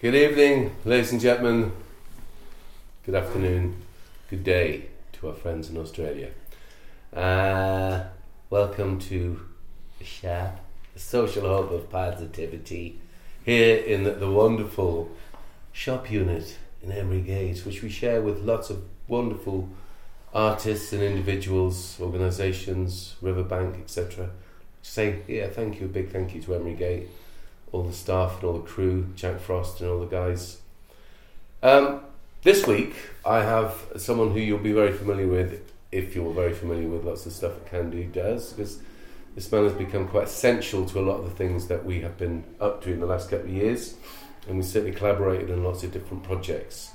Good evening, ladies and gentlemen. Good afternoon. Good day to our friends in Australia. Uh, welcome to shop, the social hub of positivity, here in the, the wonderful shop unit in Emery Gate, which we share with lots of wonderful artists and individuals, organisations, Riverbank, etc. Say, yeah, thank you, a big thank you to Emery Gate all the staff and all the crew, Jack Frost and all the guys. Um, this week, I have someone who you'll be very familiar with if you're very familiar with lots of stuff that Kandu does, because this man has become quite essential to a lot of the things that we have been up to in the last couple of years, and we certainly collaborated in lots of different projects.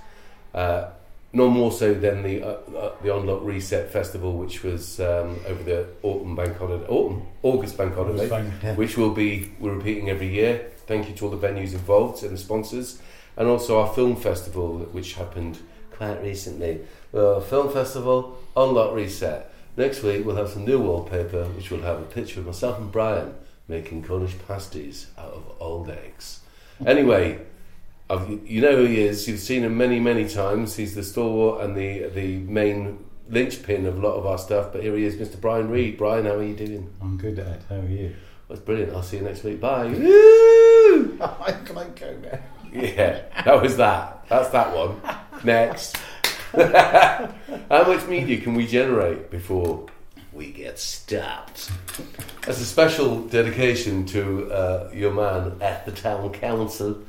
Uh, no more so than the uh, uh, the Unlock Reset Festival, which was um, over the autumn bank holiday, autumn August bank holiday, yeah. which will be we're repeating every year. Thank you to all the venues involved and the sponsors, and also our film festival, which happened quite recently. The film festival Unlock Reset. Next week we'll have some new wallpaper, which will have a picture of myself and Brian making Cornish pasties out of old eggs. Anyway. I've, you know who he is. You've seen him many, many times. He's the stalwart and the the main linchpin of a lot of our stuff. But here he is, Mr. Brian Reid. Brian, how are you doing? I'm good it. How are you? That's brilliant. I'll see you next week. Bye. Woo! Can I go now? Yeah, that was that. That's that one. Next. How much media can we generate before we get stopped? As a special dedication to uh, your man at the town council,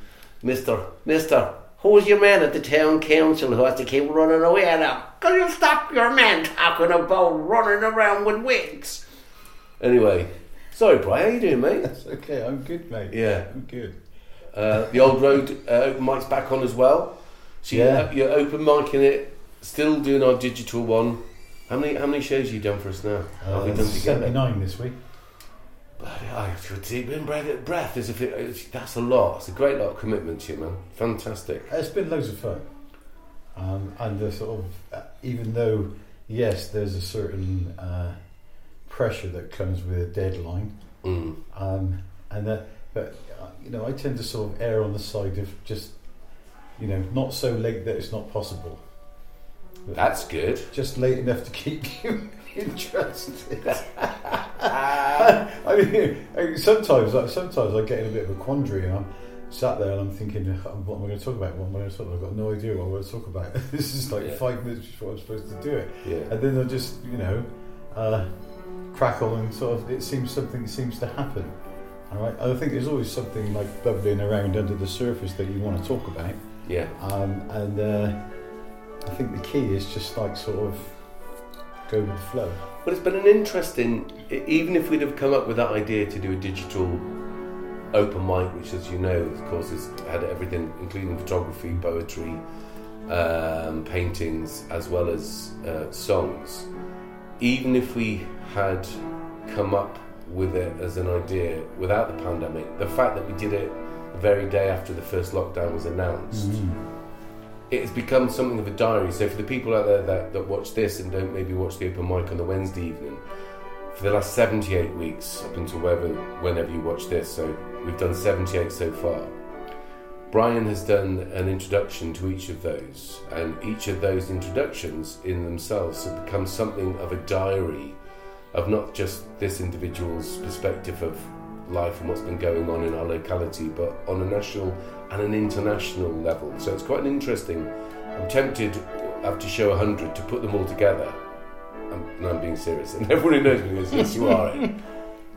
Mister Mister. Who's your man at the town council who has to keep running away now? Can you stop your man talking about running around with wigs? Anyway, sorry, Brian. How you doing, mate? That's okay. I'm good, mate. Yeah. I'm good. Uh, the old road uh, mic's back on as well. So you're, Yeah. you're open micing it, still doing our digital one. How many how many shows have you done for us now? have we Uh, done together? 79 this week. Bloody hell, I could see in breath, breath as if it, it's- that's a lot. It's a great lot of commitment to you, man. Fantastic. It's been loads of fun. Um, and the sort of, uh, even though, yes, there's a certain uh, pressure that comes with a deadline, Mm. um, and that, but uh, you know, I tend to sort of err on the side of just, you know, not so late that it's not possible, That's good. just late enough to keep you interested. I mean, sometimes, like, sometimes I get in a bit of a quandary, and I'm sat there and I'm thinking, "Oh, what am I going to talk about? What am I going to talk about? I've got no idea what I'm going to talk about. this is like Yeah. five minutes before I'm supposed to do it, Yeah. and then I just, you know, uh, crackle and sort of. It seems something seems to happen. All right, I think there's always something like bubbling around under the surface that you want to talk about, Yeah. um, and uh, I think the key is just like sort of go with the flow. But it's been an interesting, even if we'd have come up with that idea to do a digital open mic, which, as you know, of course, has had everything, including photography, poetry, um, paintings, as well as uh, songs. Even if we had come up with it as an idea without the pandemic, the fact that we did it the very day after the first lockdown was announced it has become something of a diary. So for the people out there that, that watch this and don't maybe watch the open mic on the Wednesday evening, for the last 78 weeks, up until wherever, whenever you watch this, so we've done 78 so far. Brian has done an introduction to each of those, and each of those introductions in themselves have become something of a diary of not just this individual's perspective of life and what's been going on in our locality, but on a national and an international level. So it's quite an interesting. I'm tempted after show 100 to put them all together. I'm, and I'm being serious, and everybody knows me. Goes, yes, you are. It.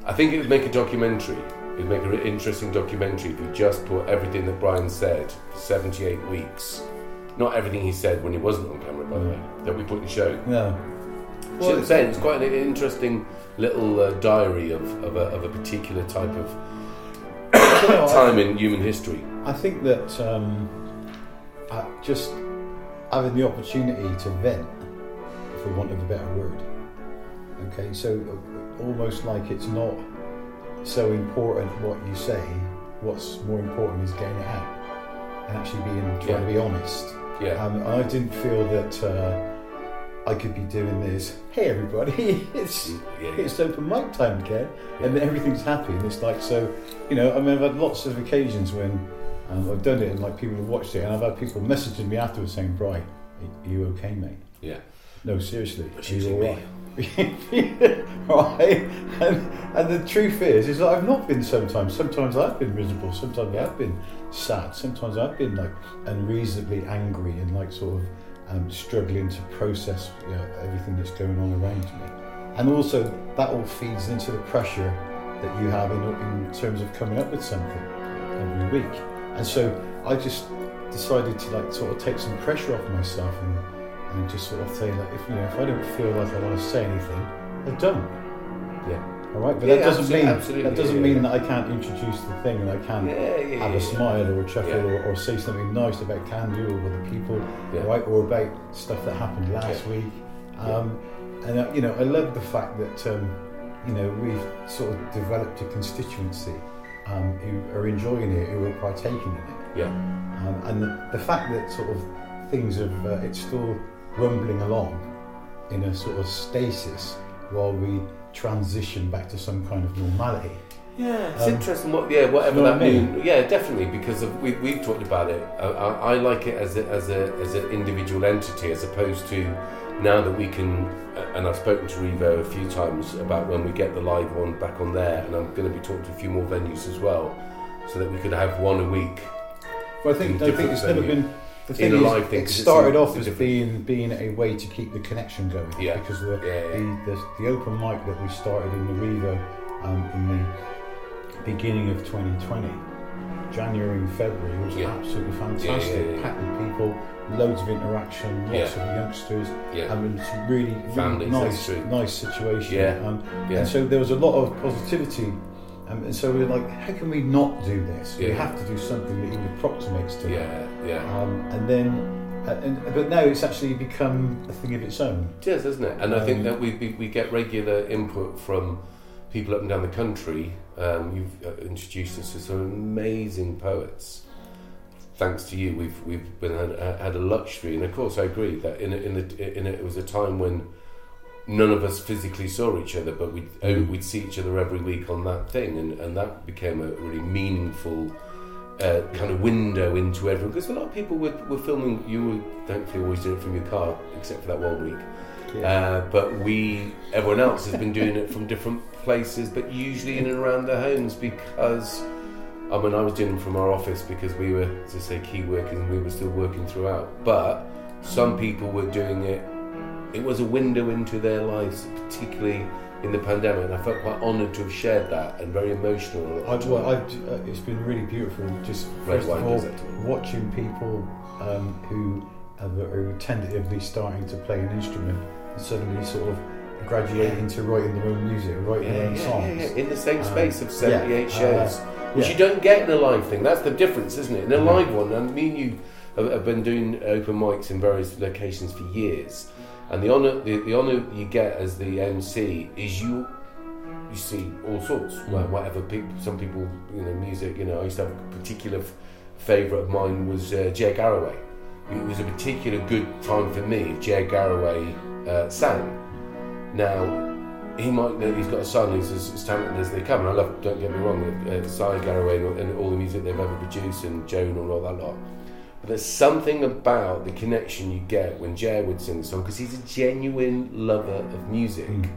I think it would make a documentary. It'd make an interesting documentary if you just put everything that Brian said for 78 weeks. Not everything he said when he wasn't on camera, by the way, that we put in the show. Yeah. See what I'm saying? It's quite an interesting little uh, diary of, of, a, of a particular type of know, I- time in human history. I think that um, uh, just having the opportunity to vent, for want of a better word. Okay, so uh, almost like it's not so important what you say. What's more important is getting it out and actually being trying Yeah. to be honest. Yeah. Um, I didn't feel that uh, I could be doing this. Hey, everybody! It's yeah, yeah. it's open mic time again, and everything's happy. And it's like so, you know. I mean, I've had lots of occasions when And I've done it, and like people have watched it, and I've had people messaging me afterwards saying, "Brian, are you okay, mate?" Yeah. No, seriously, are you all right? right? And, and the truth is, is that I've not been sometimes. Sometimes I've been miserable. Sometimes I've been sad. Sometimes I've been like unreasonably angry and like sort of um, struggling to process you know, everything that's going on around me. And also, that all feeds into the pressure that you have in, in terms of coming up with something every week. And so I just decided to like sort of take some pressure off myself and, and just sort of say like if you know if I don't feel like I want to say anything, I don't. All right, but Yeah, that doesn't mean that doesn't yeah, mean yeah. that I can't introduce the thing and I yeah, have a smile or a chuckle or, or say something nice about Kandu or other people, right? Or about stuff that happened last week. Um, And uh, you know, I love the fact that um, you know we've sort of developed a constituency um, who are enjoying it, who are partaking in it. Yeah. Um, and the, the fact that sort of things have, uh, it's still rumbling along in a sort of stasis while we transition back to some kind of normality. Yeah, it's Um, interesting. What, yeah, whatever you know that what I mean? means. Yeah, definitely, because of, we, we've talked about it. I, I, I like it as a, as a as an individual entity, as opposed to now that we can. And I've spoken to Revo a few times about when we get the live one back on there, and I'm going to be talking to a few more venues as well, so that we could have one a week. But I think, I think it's never been. The thing is, live thing, it started off as different- being being a way to keep the connection going. Yeah. Because the, Yeah, yeah. the, the the open mic that we started in the Revo um, in the beginning of 2020, January and February was Yeah. absolutely fantastic. yeah. Packed with people, loads of interaction, lots of youngsters. Yeah, I mean, it's really, really Families, nice, nice situation. Yeah. Um, yeah, And so there was a lot of positivity. Um, and so we were like, how can we not do this? We have to do something that even approximates to that. yeah, yeah. Um, and then, uh, and, but now it's actually become a thing of its own. Is, isn't it? And I think Um, that we, we we get regular input from people up and down the country. Um, you've uh, introduced us to some amazing poets. Thanks to you, we've we've been had, had a luxury, and of course, I agree that in a, in a, in a, it was a time when none of us physically saw each other, but we'd oh, we'd see each other every week on that thing, and, and that became a really meaningful uh, kind of window into everyone. Because a lot of people were, were filming. You were thankfully always doing it from your car, except for that one week. Uh, but we, everyone else has been doing it from different places, but usually in and around their homes because, I mean, I was doing them from our office because we were, as I say, key workers and we were still working throughout. But some people were doing it, it was a window into their lives, particularly in the pandemic, and I felt quite honoured to have shared that and very emotional. I, well, I, uh, it's been really beautiful. Just first of all, does that to me. watching people um, who are tentatively starting to play an instrument and suddenly sort of graduate to writing their own music, writing their own yeah, songs. yeah, yeah, in the same Um, space of yeah, 78 shows. uh, Which yeah. you don't get in a live thing. That's the difference, isn't it? In a Mhm. live one, and me and you have, have been doing open mics in various locations for years, and the honour the, the honour you get as the MC is you you see all sorts, Mm. whatever people. Some people, you know, music. You know, I used to have a particular f- favourite of mine was uh, Jay Garraway. It was a particular good time for me if Jay Garraway uh, sang. Now, he might know he's got a son who's as, as talented as they come. And I love, don't get me wrong, uh, Si Garraway and, and all the music they've ever produced, and Joan and all that lot. There's something about the connection you get when Jay would sing the song because he's a genuine lover of music Mm.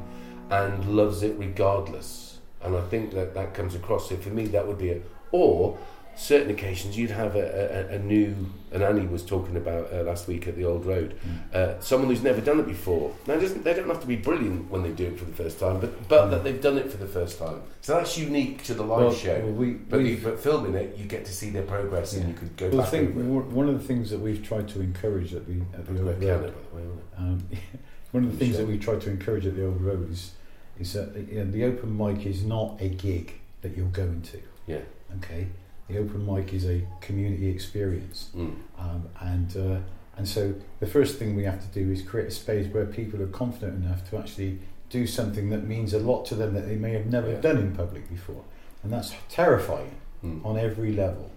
and loves it regardless. And I think that that comes across. So for me, that would be it. Or certain occasions, you'd have a, a, a new, and Annie was talking about uh, last week at the Old Road, uh, someone who's never done it before. Now, it doesn't, they don't have to be brilliant when they do it for the first time, but but Mm. that they've done it for the first time. So that's unique to the live Well, show. well, we, but, you, but filming it, you get to see their progress, and you could go well, I back think over it. one of the things that we've tried to encourage at the at the old road, way, um, one of the things that we try to encourage at the old road is, is that you know, the open mic is not a gig that you're going to. Yeah. Okay. The open mic is a community experience. Mm. Um, and uh, and so the first thing we have to do is create a space where people are confident enough to actually do something that means a lot to them that they may have never Yeah. done in public before, and that's terrifying Mm. on every level.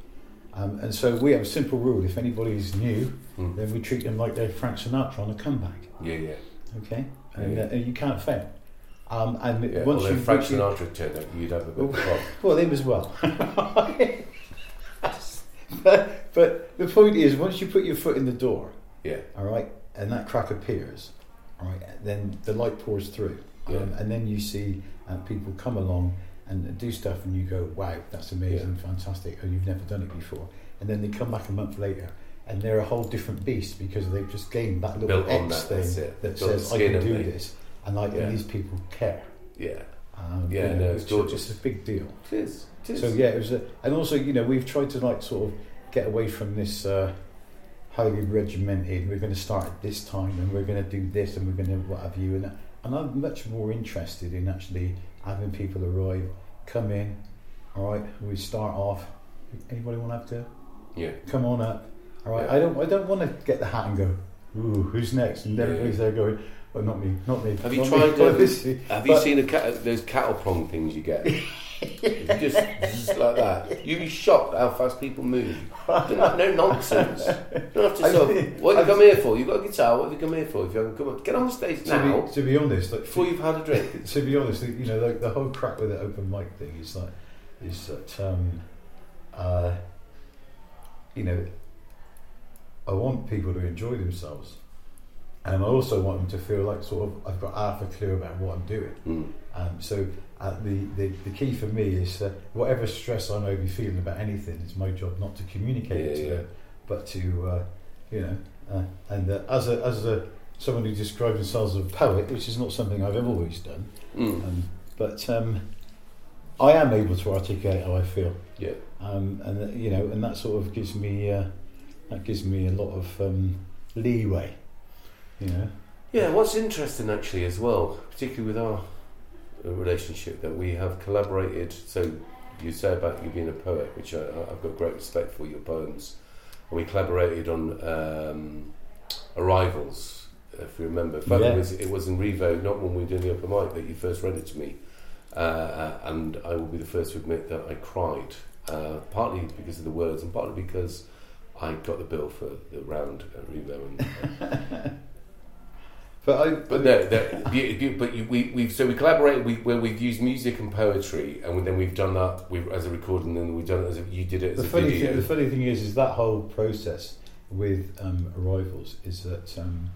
Um, and so we have a simple rule: if anybody's new, Mm. then we treat them like they're Frank Sinatra on a comeback. Yeah, yeah. Okay, and, Yeah. uh, and you can't fail. Um, and yeah. once Although you Frank once you- Sinatra turned up, you'd have a bit of a problem. well, him as well. but, but the point is, once you put your foot in the door, Yeah. all right, and that crack appears, all right, then the light pours through, Yeah. um, and then you see uh, people come along and do stuff, and you go, "Wow, that's amazing, fantastic!" Oh, you've never done it before, and then they come back a month later. And they're a whole different beast because they've just gained that little Built X that, thing that Built says, "I can do haven't this," and like Yeah. and these people care. Yeah. Um, Yeah, you know, no, it's it's, gorgeous. it's a big deal. It is. It is. So yeah, it was, a, and also you know we've tried to like sort of get away from this uh, highly regimented. We're going to start at this time, and we're going to do this, and we're going to what have you. And and I'm much more interested in actually having people arrive, come in. All right, we start off. Anybody want to have to Yeah. come on up? All right, Yeah. I don't I don't want to get the hat and go. Ooh, who's next? And Yeah. everybody's there going. Well, not me, not me. Have you tried, Me. um, Obviously. Have you seen a cat, those cattle prong things you get? Just, just like that. You'd be shocked how fast people move. No, no nonsense. You don't have to I sort of, what have you come here for? You've got a guitar, what have you come here for? If you haven't come up, get on the stage to now be, to be honest, like, before you've had a drink. to be honest, you know, like the whole crack with the open mic thing is like, is that, um, uh, you know, I want people to enjoy themselves, and I also want them to feel like sort of I've got half a clue about what I'm doing. Mm. Um, so uh, the, the the key for me is that whatever stress I may be feeling about anything, it's my job not to communicate it to yeah. them, but to uh, you know, uh, and uh, as a as a someone who describes themselves as a poet, which is not something I've ever always done. Mm. Um, but um, I am able to articulate how I feel, Yeah. um, and uh, you know, and that sort of gives me uh, that gives me a lot of um, leeway, you know. Yeah, what's interesting actually as well, particularly with our relationship, that we have collaborated. So you say about you being a poet, which I, I've got great respect for your poems, and we collaborated on um, Arrivals. If you remember, fact, Yeah. it was it was in Revo, not when we were doing the open mic, that you first read it to me, uh, uh, and I will be the first to admit that I cried, uh, partly because of the words, and partly because I got the bill for the round at Revo, and But I, but no, no you, you, but you, we, we've so we collaborated we, where we've used music and poetry, and then we've done that we, as a recording, and we've done it as a, you did it as the a funny video. thing, the funny thing is, is that whole process with um, arrivals is that um,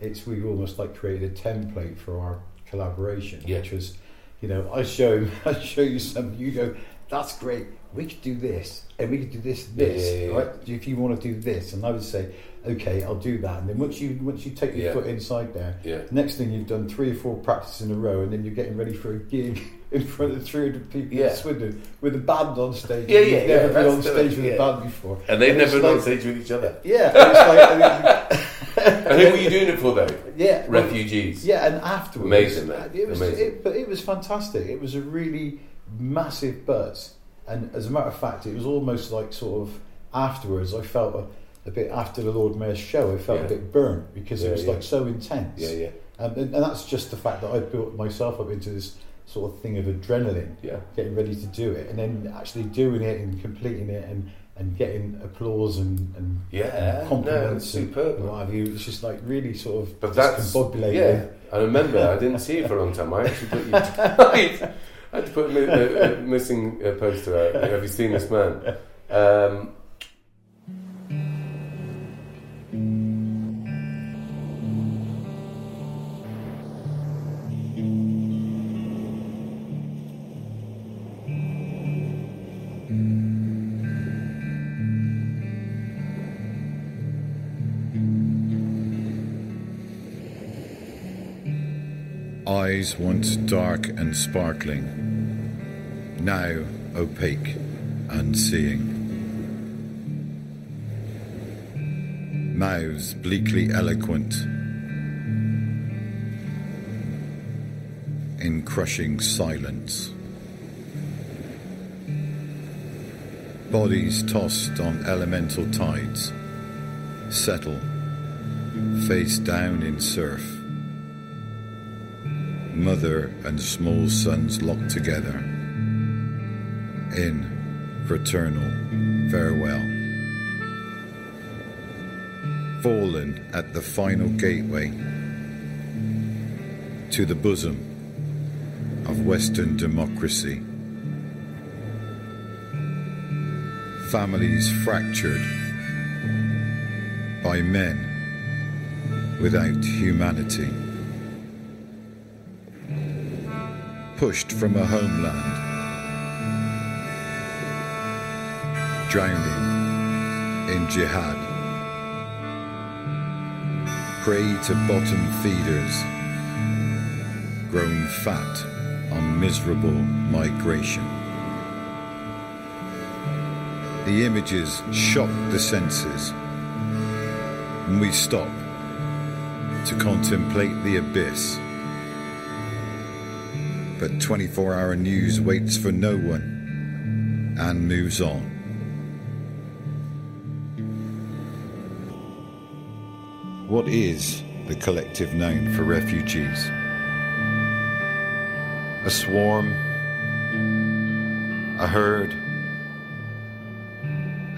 it's we've almost like created a template for our collaboration, Yeah. which was, you know, I show I show you something, you go, that's great. We could do this, and we could do this, this, yeah, yeah, right? If you want to do this, and I would say, okay, I'll do that. And then once you once you take your Yeah. foot inside there, yeah, next thing you've done three or four practices in a row, and then you're getting ready for a gig in front of 300 people Yeah. in Swindon with a band on stage. Yeah, yeah, You've yeah, never been on stage with a band before. and they've And never been on stage with each other. Yeah, and it's like, And who were you doing it for though? yeah, Refugees. yeah, and afterwards, Amazing, uh, man. It was, Amazing. It, but it was fantastic. It was a really massive buzz, and as a matter of fact, it was almost like sort of afterwards. I felt a, a bit after the Lord Mayor's show. I felt Yeah. a bit burnt because Yeah, it was yeah. like so intense. Yeah, yeah, Um, and, and that's just the fact that I built myself up into this sort of thing of adrenaline, yeah. getting ready to do it, and then actually doing it and completing it and, and getting applause and, and Yeah, compliments no, and, what have you. It's just like really sort of But that's yeah. I remember I didn't see you for a long time. I actually put you. I had to put a, a, a missing uh, poster out. Have you seen this man? Um, Eyes once dark and sparkling, now opaque and seeing. Mouths bleakly eloquent, in crushing silence. Bodies tossed on elemental tides, settle, face down in surf mother and small sons locked together in fraternal farewell. Fallen at the final gateway to the bosom of Western democracy. families fractured by men without humanity, pushed from a homeland, drowning in jihad, prey to bottom feeders, grown fat on miserable migration. The images shock the senses, and we stop to contemplate the abyss. But 24 hour news waits for no one and moves on. What is the collective noun for refugees? A swarm? A herd?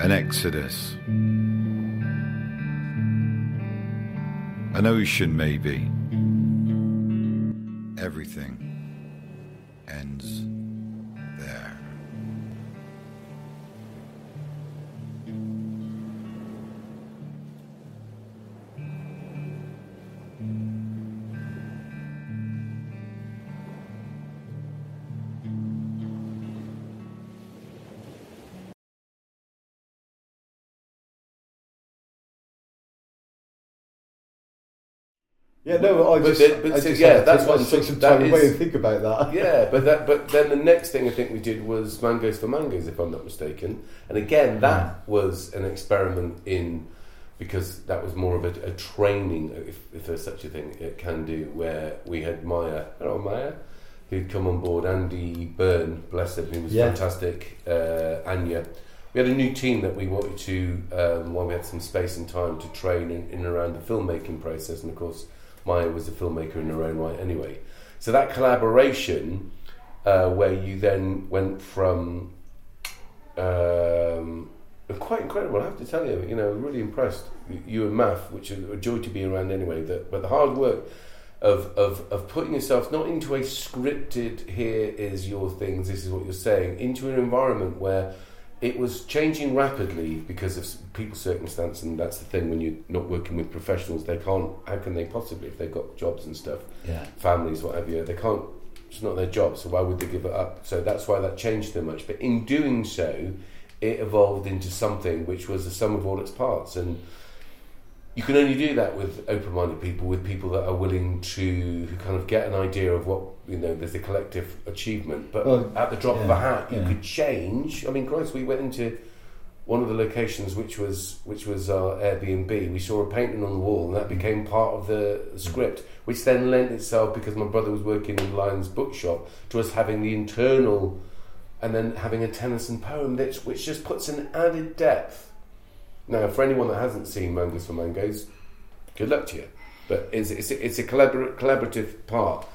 An exodus? An ocean, maybe. Yeah, no, I But just, then- but I so, just yeah, that's what I'm saying. time That away and think about that. Yeah, but that, but then the next thing I think we did was mangoes for mangoes, if I'm not mistaken. And again, that was an experiment in because that was more of a, a training, if, if there's such a thing, it Kandu. Where we had Maya, hello Maya, who'd come on board, Andy Byrne, bless him, who was Yeah. fantastic, uh, Anya. We had a new team that we wanted to, um, while we had some space and time to train in, in and around the filmmaking process, and of course, Maya was a filmmaker in her own right anyway. So that collaboration, uh, where you then went from, um, quite incredible. I have to tell you, you know, really impressed. You- and Math, which is a joy to be around anyway. That, but the hard work of, of of putting yourself not into a scripted here is your things, this is what you're saying, into an environment where it was changing rapidly because of people's circumstance, and that's the thing when you're not working with professionals, they can't. How can they possibly, if they've got jobs and stuff, Yeah. families, whatever, they can't. It's not their job, so why would they give it up? So that's why that changed so much. But in doing so, it evolved into something which was the sum of all its parts, and you can only do that with open-minded people, with people that are willing to who kind of get an idea of what you know. There's a collective achievement, but Well, at the drop of a hat, you yeah. could change. I mean, Christ, we went into one of the locations which was which was our Airbnb. We saw a painting on the wall, and that mm. became part of the script, which then lent itself because my brother was working in Lyons bookshop to us having the internal, and then having a Tennyson poem, which which just puts an added depth. Now, for anyone that hasn't seen Mangoes for Mangoes, good luck to you. But it's it's a, it's a collabor- collaborative part,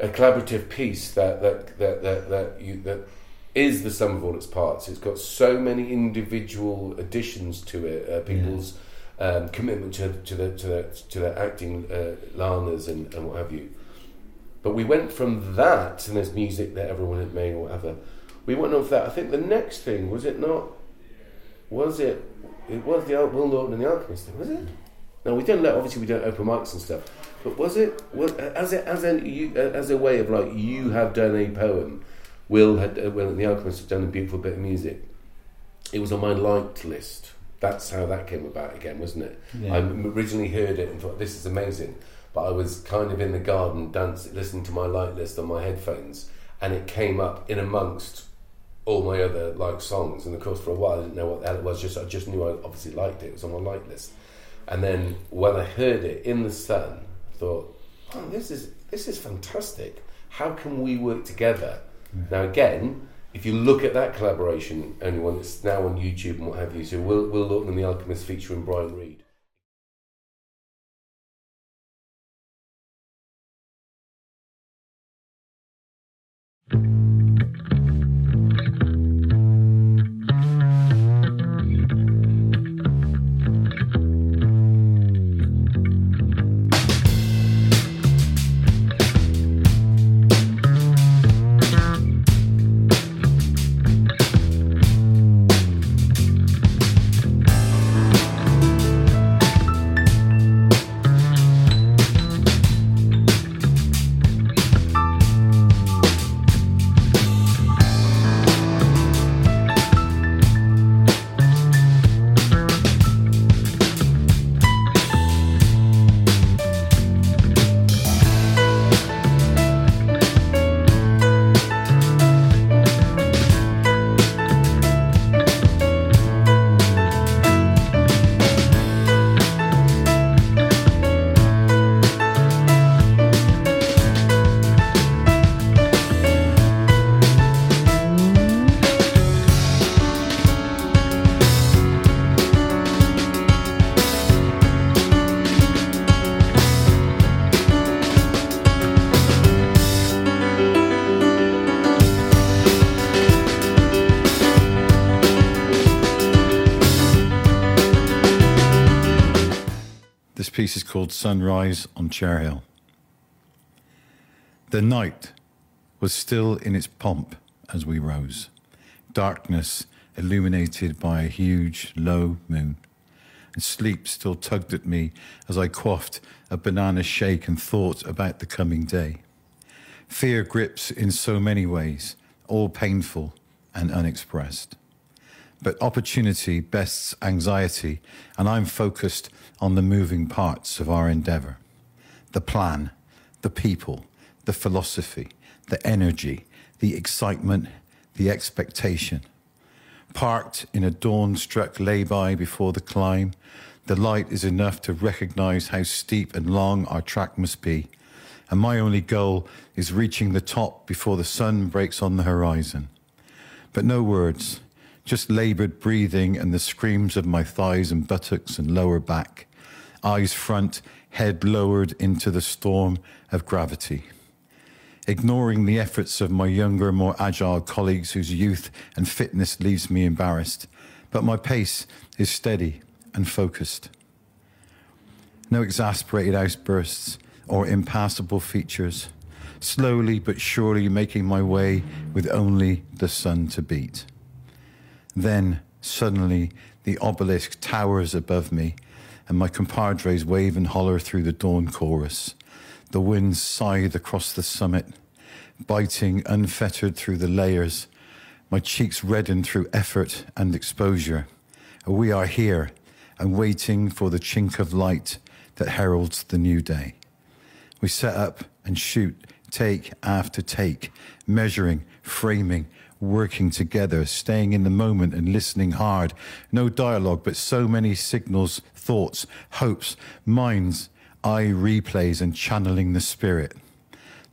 a collaborative piece that that that that, that you that is the sum of all its parts. It's got so many individual additions to it. Uh, people's um, commitment to to the to the to the acting uh, lanas and, and what have you. But we went from that, and there's music that everyone had made or whatever. We went off that. I think the next thing was it not? Was it? It was the Will Norton and the Alchemist thing, was it? No, we don't. let- Obviously, we don't open mics and stuff. But was it? Was as a, as a you, as a way of like you have done a poem. Will had uh, Will and the Alchemist have done a beautiful bit of music. It was on my liked list. That's how that came about again, wasn't it? Yeah. I originally heard it and thought this is amazing, but I was kind of in the garden, dancing, listening to my light list on my headphones, and it came up in amongst all my other like songs. And of course, for a while, I didn't know what the hell it was. Just I just knew I obviously liked it. It was on my light list. And then when I heard it in the sun, I thought, "Oh, this is this is fantastic. How can we work together?" Now again, if you look at that collaboration, only one that's now on YouTube and what have you, so Will, Will Lawton and the Alchemist featuring Brian Reid. Called Sunrise on Cherhill. The night was still in its pomp as we rose, darkness illuminated by a huge, low moon. And sleep still tugged at me as I quaffed a banana shake and thought about the coming day. Fear grips in so many ways, all painful and unexpressed. But opportunity bests anxiety, and I'm focused on the moving parts of our endeavor the plan, the people, the philosophy, the energy, the excitement, the expectation. Parked in a dawn struck lay by before the climb, the light is enough to recognize how steep and long our track must be. And my only goal is reaching the top before the sun breaks on the horizon. But no words, just labored breathing and the screams of my thighs and buttocks and lower back, eyes front, head lowered into the storm of gravity. Ignoring the efforts of my younger, more agile colleagues whose youth and fitness leaves me embarrassed, but my pace is steady and focused. No exasperated outbursts or impassable features, slowly but surely making my way with only the sun to beat. Then, suddenly, the obelisk towers above me, and my compadres wave and holler through the dawn chorus. The winds scythe across the summit, biting unfettered through the layers. My cheeks redden through effort and exposure. We are here and waiting for the chink of light that heralds the new day. We set up and shoot take after take, measuring, framing, working together, staying in the moment and listening hard. No dialogue, but so many signals, thoughts, hopes, minds, eye replays, and channeling the spirit.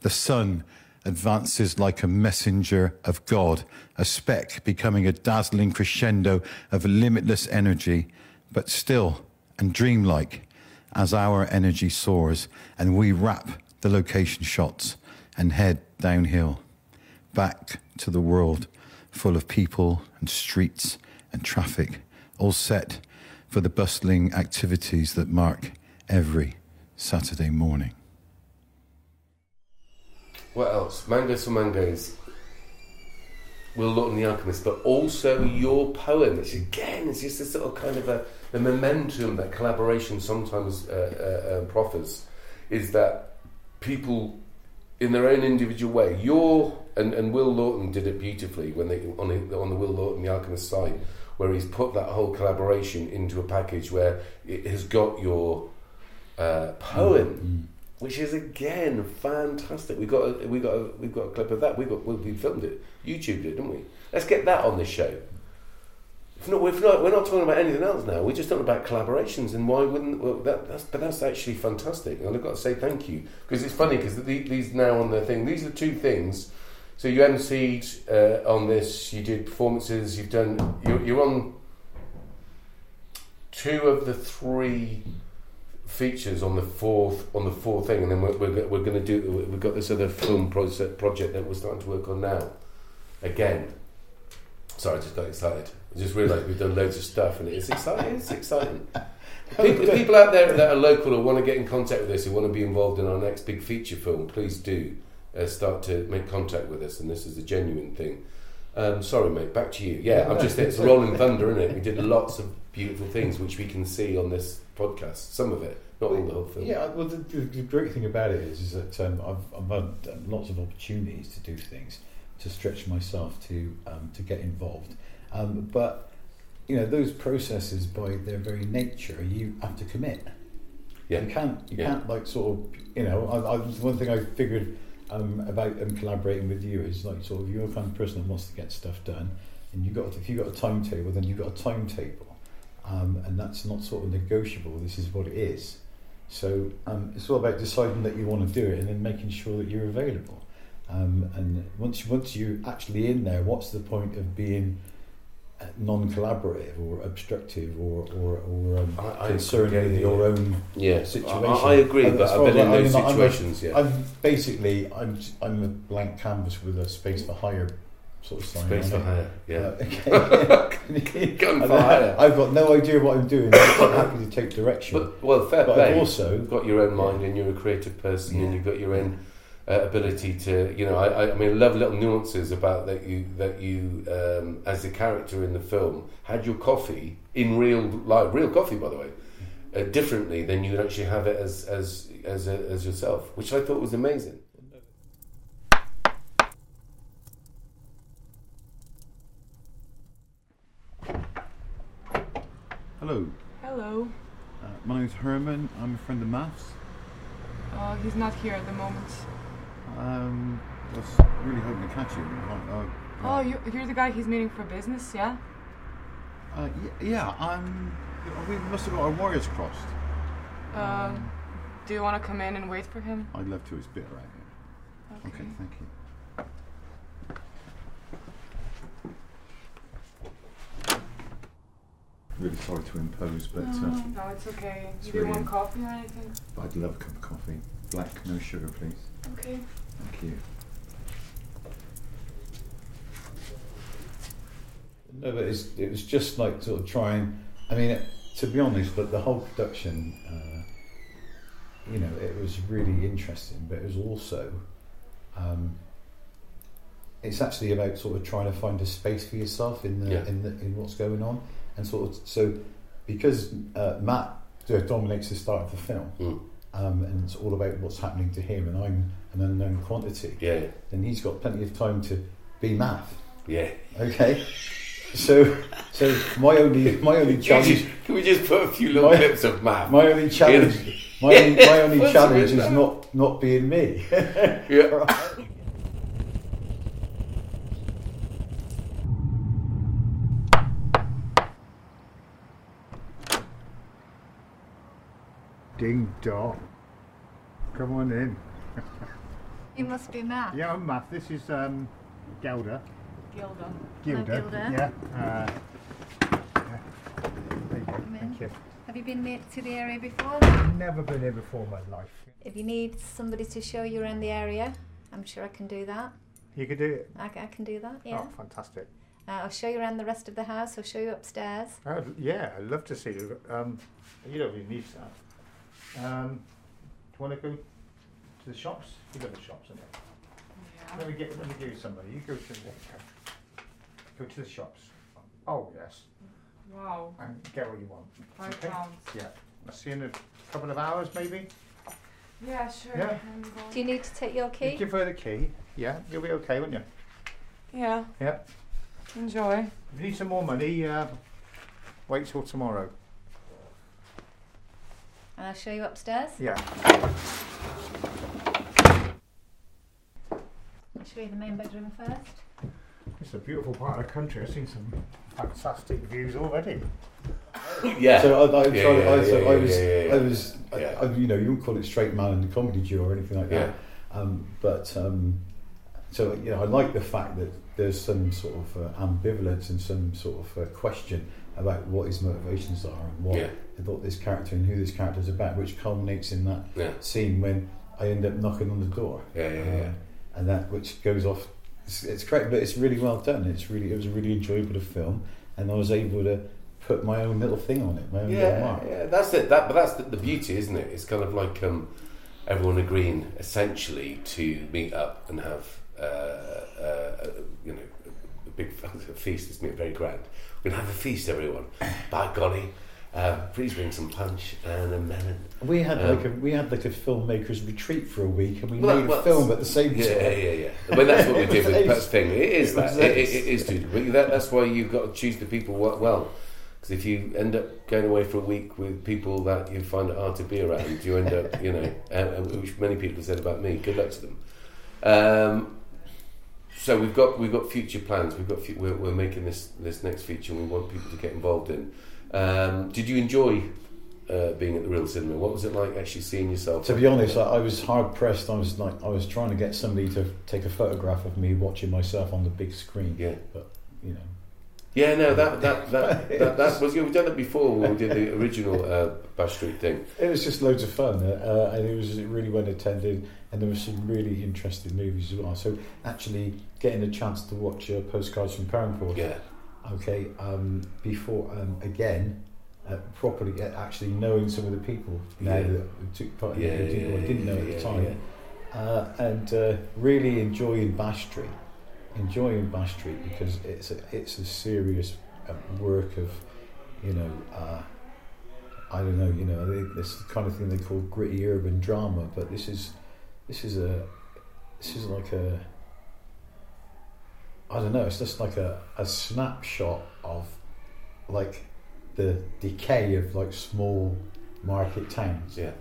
The sun advances like a messenger of God, a speck becoming a dazzling crescendo of limitless energy, but still and dreamlike as our energy soars and we wrap the location shots and head downhill back to the world full of people and streets and traffic, all set for the bustling activities that mark every Saturday morning. What else? Mangoes for Mangoes. Will Lawton the Alchemist, but also your poem, which again is just a sort of kind of a the momentum that collaboration sometimes uh, uh, uh, proffers, is that people in their own individual way. Your and, and Will Lawton did it beautifully when they on the, on the Will Lawton the Alchemist side, where he's put that whole collaboration into a package where it has got your uh, poem, Mm. which is again fantastic. We got a, we got a, we got a clip of that. We got we filmed it, YouTubed it, didn't we? Let's get that on the show. If not, if not, we're not talking about anything else now. We're just talking about collaborations, and why wouldn't well, that? That's, but that's actually fantastic, and I've got to say thank you because it's funny because these now on the thing. These are two things. So you emceed uh, on this. You did performances. You've done. You're, you're on two of the three features on the fourth on the fourth thing, and then we're we're, we're going to do. We've got this other film project project that we're starting to work on now. Again, sorry, I just got excited. I just realised we've done loads of stuff, and it's exciting. It's exciting. People, people out there that are local or want to get in contact with us, who want to be involved in our next big feature film, please do uh, start to make contact with us. And this is a genuine thing. Um, sorry, mate. Back to you. Yeah, I'm just it's rolling thunder, isn't it? We did lots of beautiful things which we can see on this podcast. Some of it, not all the whole film. Yeah, well, the, the, the great thing about it is, is that um, I've, I've had um, lots of opportunities to do things, to stretch myself, to um, to get involved. Um, but you know, those processes, by their very nature, you have to commit. Yeah. You can't. You Yeah. can't like sort of. You know, I, I, one thing I figured um, about um, collaborating with you is like sort of you're the kind of person that wants to get stuff done, and you got if you got a timetable, then you've got a timetable, um, and that's not sort of negotiable. This is what it is. So um, it's all about deciding that you want to do it, and then making sure that you're available. Um, and once once you're actually in there, what's the point of being non-collaborative or obstructive or or, or um, I- I concerned with yeah. your own Yeah, situation. I, I agree, And but I've been in those mean, I'm situations. yeah, I'm basically I'm I'm a blank canvas with a space for hire sort of sign. Space for hire. Yeah. Uh, okay. Gun for hire. I've got no idea what I'm doing. I'm happy to take direction. But well, fair But play. I've also You've got your own mind, and you're a creative person, and you've got your own uh, ability to, you know, I, I, I mean, I love little nuances about that you that you, um, as a character in the film, had your coffee in real life, real coffee, by the way, uh, differently than you'd actually have it as as as a, as yourself, which I thought was amazing. Hello, Hello. uh, my name's Herman. I'm a friend of Maths. Uh, he's not here at the moment. Um, I was really hoping to catch you. Uh, uh, Oh, you, you're the guy he's meeting for business, yeah? uh, y- yeah, I'm. We must have got our wires crossed. Uh, do you want to come in and wait for him? I'd love to. It's bit around here. Okay, thank you. Really sorry to impose, but uh, No, it's okay. It's do you really- want coffee or anything? I'd love a cup of coffee. Black, no sugar, please. Okay. Thank you. No, but it's, it was just like sort of trying. I mean, it, to be honest, but the whole production, uh, you know, it was really interesting. But it was also, um, it's actually about sort of trying to find a space for yourself in the Yeah. in the in what's going on, and sort of so because uh, Matt dominates the start of the film. Mm. Um, and it's all about what's happening to him, and I'm an unknown quantity. Yeah, Then he's got plenty of time to be math. yeah. Okay. So, so my only my only Can we, challenge, just, can we just put a few little My- clips of math? my only challenge, my Yeah. only, my only challenge is not not being me. yeah. Ding dong. Come on in. You must be Matt. Yeah, I'm Matt. This is um, Gelda. Gilda. Gilda. Gilda. Yeah. Uh, yeah. There you go. Come in. Thank you. Have you been to the area before? Never been here before in my life. If you need somebody to show you around the area, I'm sure I can do that. You could do it. I can do that, yeah. Oh, fantastic. Uh, I'll show you around the rest of the house. I'll show you upstairs. Uh, yeah, I'd love to see you. Um, you don't really need that. Um, do you want to go to the shops? You go to the shops, isn't it? Yeah. Let me get. Let me give you somebody. You go to the. Go to the shops. Oh yes, Wow. and get what you want. Five Okay. pounds. Yeah. I'll see you in a couple of hours, maybe. Yeah, sure. Yeah. I'm going- Do you need to take your You key? give her the key. Yeah, you'll be okay, won't you? Yeah. Yeah. Enjoy. If you need some more money, uh, wait till tomorrow. And I'll show you upstairs. Yeah. I'll show you the main bedroom first. It's a beautiful part of the country. I've seen some fantastic views already. Yeah. So I, I, Yeah, tried, yeah, I, so yeah, I was, yeah, yeah, yeah. I was, I- Yeah. I, you know, you wouldn't call it straight man in the comedy duo or anything like that. Yeah. Um, but um, so you know, I like the fact that there's some sort of uh, ambivalence and some sort of uh, question about what his motivations are and what Yeah. this character and who this character is about, which culminates in that Yeah. scene when I end up knocking on the door. Yeah, yeah, yeah. Um, and that which goes off. It's, it's great, but it's really well done. It's really it was a really enjoyable film, and I was able to put my own little thing on it, my own little Yeah, mark. yeah, that's it. That, but that's the, the beauty, isn't it? It's kind of like um, everyone agreeing essentially to meet up and have uh, uh, you know a big feast. It's made very grand. We're gonna have a feast, everyone. By golly, uh, please bring some punch and a melon. We had Um, like a we had like a filmmakers retreat for a week, and we Well, made well, a film at the same Yeah, time. yeah, yeah, yeah. Well, that's what we did with It was thing. It is that. It, it, it is. That, that's why you've got to choose the people well. Because if you end up going away for a week with people that you find it hard to be around, you end up, you know, uh, uh, which many people have said about me. Good luck to them. Um, so we've got we've got future plans. We've got we're, we're making this this next feature. and We want people to get involved in. Um, did you enjoy uh, being at the Reel Cinema? What was it like actually seeing yourself? To be honest, I, I was hard pressed. I was like I was trying to get somebody to take a photograph of me watching myself on the big screen. yeah, But you know, Yeah, no, that that that, that, that was we've done it before when we did the original uh, Bash Street thing. It was just loads of fun, uh, and it was really well attended, and there were some really interesting movies as well. So actually, getting a chance to watch uh, postcards from Perranporth, Yeah, okay, um, before um, again, uh, properly uh, actually knowing some of the people now Yeah. that took part in yeah, it, or didn't, yeah, didn't know at yeah, the time, yeah. uh, and uh, really enjoying Bash Street, enjoying Bash Street because it's a, it's a serious uh, work of, you know, uh, I don't know, you know, this kind of thing they call gritty urban drama, but this is this is a this is like a I don't know, it's just like a, a snapshot of like the decay of like small market towns. Yeah.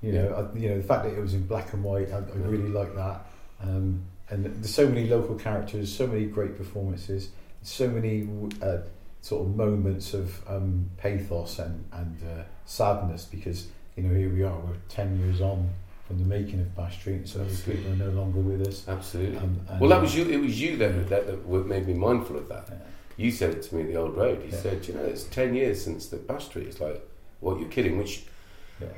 You know, I, you know the fact that it was in black and white, I, I really like that. Um, and there's so many local characters, so many great performances, so many uh, sort of moments of um, pathos and and uh, sadness because you know here we are, we're ten years on from the making of Bash Street, and those people are no longer with us. Absolutely. Um, well, that was you. It was you that that, that made me mindful of that. Yeah. You said it to me at the old road. You Yeah. said, you know, it's ten years since the Bash Street. It's like, what you're kidding? Which Yeah.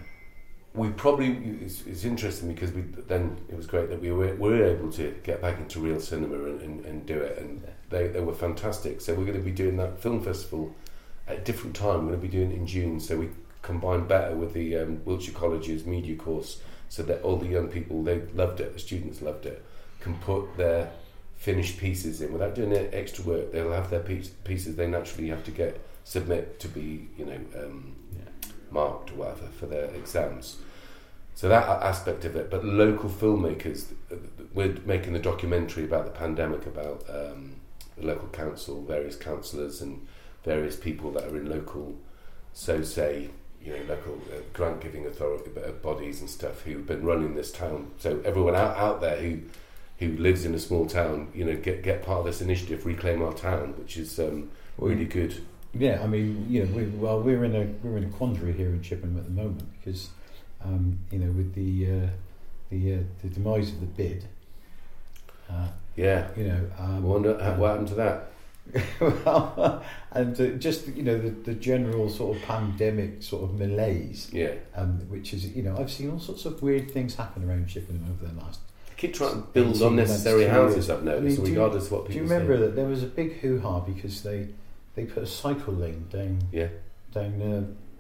We probably it's, it's interesting because we then it was great that we were, were able to get back into Reel Cinema and, and, and do it, and Yeah. they, they were fantastic. So we're going to be doing that film festival at a different time. We're going to be doing it in June, so we combine better with the um, Wiltshire College's media course, so that all the young people they loved it, the students loved it, can put their finished pieces in without doing extra work. They'll have their piece, pieces they naturally have to get submit to be you know. Um, Yeah. Marked or whatever for their exams. So that aspect of it, but local filmmakers, we're making a documentary about the pandemic, about um, the local council, various councillors, and various people that are in local, so say, you know, local uh, grant giving authority uh, bodies and stuff who've been running this town. So everyone out, out there who who lives in a small town, you know, get get part of this initiative, reclaim our town, which is um, really good. Yeah, I mean, you know, we, well, we're in a we're in a quandary here in Chippenham at the moment because, um, you know, with the uh, the uh, the demise of the bid, uh, Yeah. you know, I um, wonder uh, what happened to that. well, and uh, just you know the, the general sort of pandemic sort of malaise, Yeah. um, which is you know I've seen all sorts of weird things happen around Chippenham over the last. keep trying to build unnecessary houses up now, I mean, do you- regardless of what people. Do you remember say. that there was a big hoo ha because they they put a cycle lane down Yeah, down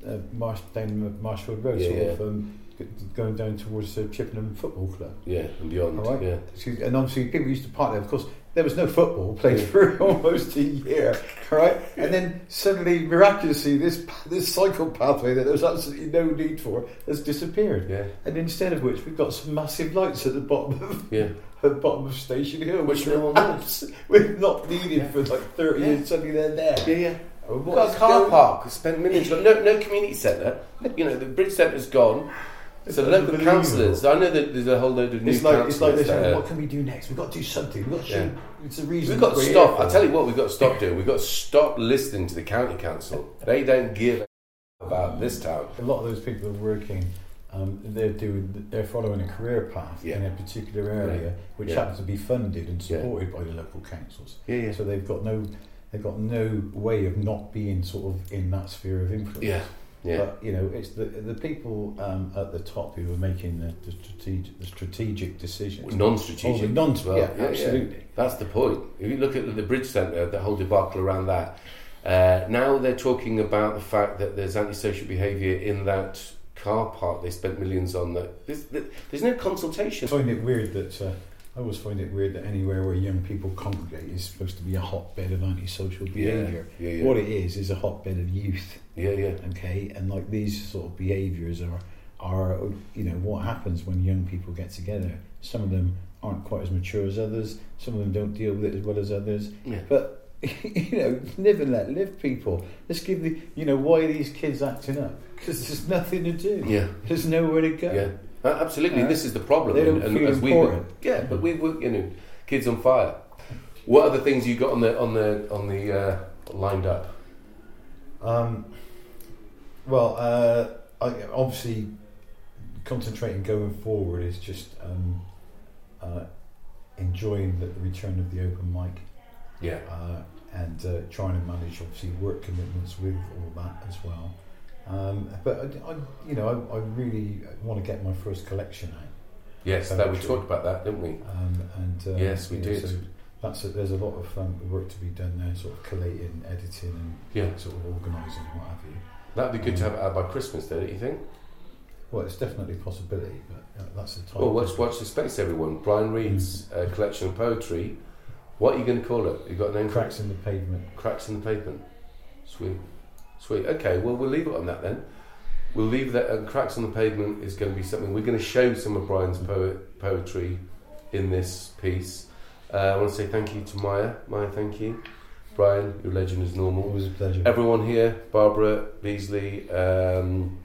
uh, uh, Marsh down Marshfield Road, Yeah, sort yeah. of um, g- going down towards the Chippenham Football Club. yeah, and beyond. All right. Yeah, So- And obviously, people used to park there. Of course, there was no football played for almost a year, right? And then suddenly, miraculously, this this cycle pathway that there was absolutely no need for has disappeared. yeah, And instead of which, we've got some massive lights at the bottom of yeah. at the bottom of Station Hill, Which are abs- we're not needed Yeah. for like thirty Yeah. years. Suddenly, they're there. Yeah, yeah. Oh, We've got a car going- park. Spent millions. No, no community centre. You know, the bridge centre's gone. So the local councillors. I know that there's a whole load of new It's like it's like they're are- What can we do next? We've got to do something. We've got to. Yeah. It's a reason. We've got to stop. I tell you what, we've got to stop doing. We've got to stop listening to the county council. They don't give a about this town. A lot of those people are working. Um, they're doing. They're following a career path in a particular area, which Yeah. happens to be funded and Yeah. supported by the local councils. Yeah, yeah, So they've got no. They've got no way of not being sort of in that sphere of influence. yeah, yeah. But you know, it's the the people um, at the top who are making the, the strategic the strategic decisions. Non-strategic. Oh, non- well. yeah, absolutely. That's the point. If you look at the bridge centre, the whole debacle around that, uh, now they're talking about the fact that there's antisocial behaviour in that car park they spent millions on. That there's, there's no I find it weird that uh, I always find it weird that anywhere where young people congregate is supposed to be a hotbed of antisocial behaviour. yeah, yeah. What it is is a hotbed of youth. Yeah, yeah, Okay, and like these sort of behaviours are are you know what happens when young people get together. Some of them aren't quite as mature as others. Some of them don't deal with it as well as others. yeah. But you know, live and let live, people. Let's give the you know why are these kids acting up because there's nothing to do. Yeah. There's nowhere to go. Yeah, Uh, absolutely. Uh, this is the problem. they don't and, feel we important. yeah, but we were, you know, kids on fire. What other things you got on the on the on the uh, lined up? Um, well, uh, I, obviously, concentrating going forward is just um, uh, enjoying the return of the open mic. Yeah. uh, and uh, trying to manage obviously work commitments with all that as well. Um, but I, I, you know, I, I really want to get my first collection out. Yes, that we talked about that, didn't we? Um, and uh, Yes, we you know, did. So that's a, there's a lot of um, work to be done there, sort of collating, editing, and Yeah. sort of organising, what have you. That'd be good to have it out by Christmas, though, don't you think? Well, it's definitely a possibility, but uh, that's the time. Well, watch, watch the space, everyone. Brian Reid's uh, collection of poetry. What are you going to call it? You got a name for it? cracks in the pavement. Cracks in the pavement. Sweet. Sweet. Okay, well, we'll leave it on that then. We'll leave that. Uh, Cracks on the pavement is going to be something. We're going to show some of Brian's poet, poetry in this piece. Uh, I want to say thank you to Maya. Maya, thank you. Brian, your legend is normal. Always a pleasure. Everyone here, Barbara, Beasley, um,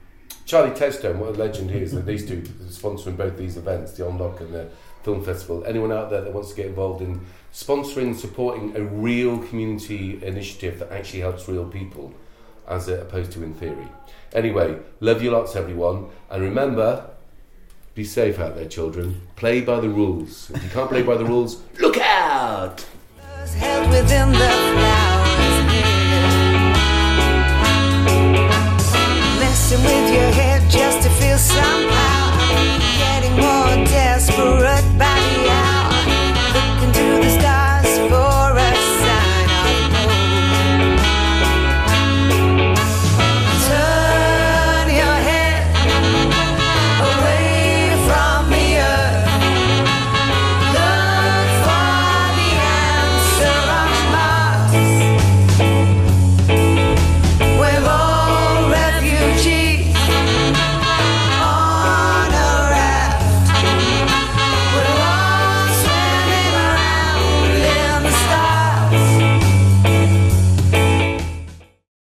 Charlie Testone, what a legend he is. These two sponsoring both these events, the Unlock and the Film Festival. Anyone out there that wants to get involved in sponsoring and supporting a real community initiative that actually helps real people, as opposed to in theory. Anyway, love you lots, everyone. And remember, be safe out there, children. Play by the rules. If you can't play by the rules, look out! Messing with your head just to feel somehow